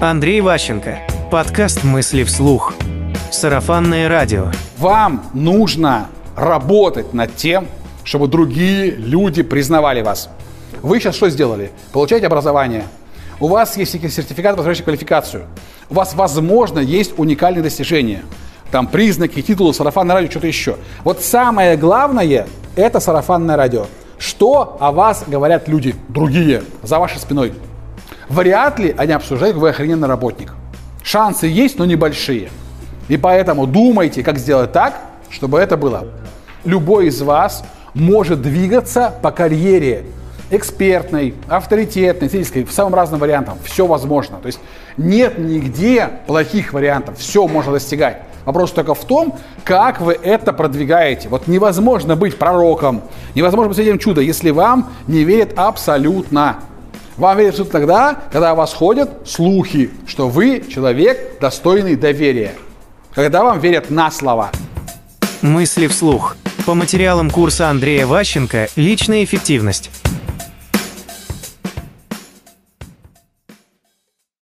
Андрей Ващенко. Подкаст «Мысли вслух». Сарафанное радио. Вам нужно работать над тем, чтобы другие люди признавали вас. Вы сейчас что сделали? Получаете образование. У вас есть сертификат, позволяющий квалификацию. У вас, возможно, есть уникальные достижения. Там признаки, титулы, сарафанное радио, что-то еще. Вот самое главное – это сарафанное радио. Что о вас говорят люди, другие, за вашей спиной? Вряд ли они обсуждают, как вы охрененный работник. Шансы есть, но небольшие. И поэтому думайте, как сделать так, чтобы это было. Любой из вас может двигаться по карьере экспертной, авторитетной, сельской, в самым разным вариантам. Все возможно. То есть нет нигде плохих вариантов. Все можно достигать. Вопрос только в том, как вы это продвигаете. Вот невозможно быть пророком, невозможно быть свидетелем чуда, если вам не верят абсолютно. Вам верят только тогда, когда у вас ходят слухи, что вы человек, достойный доверия. Когда вам верят на слова. Мысли вслух. По материалам курса Андрея Ващенко «Личная эффективность».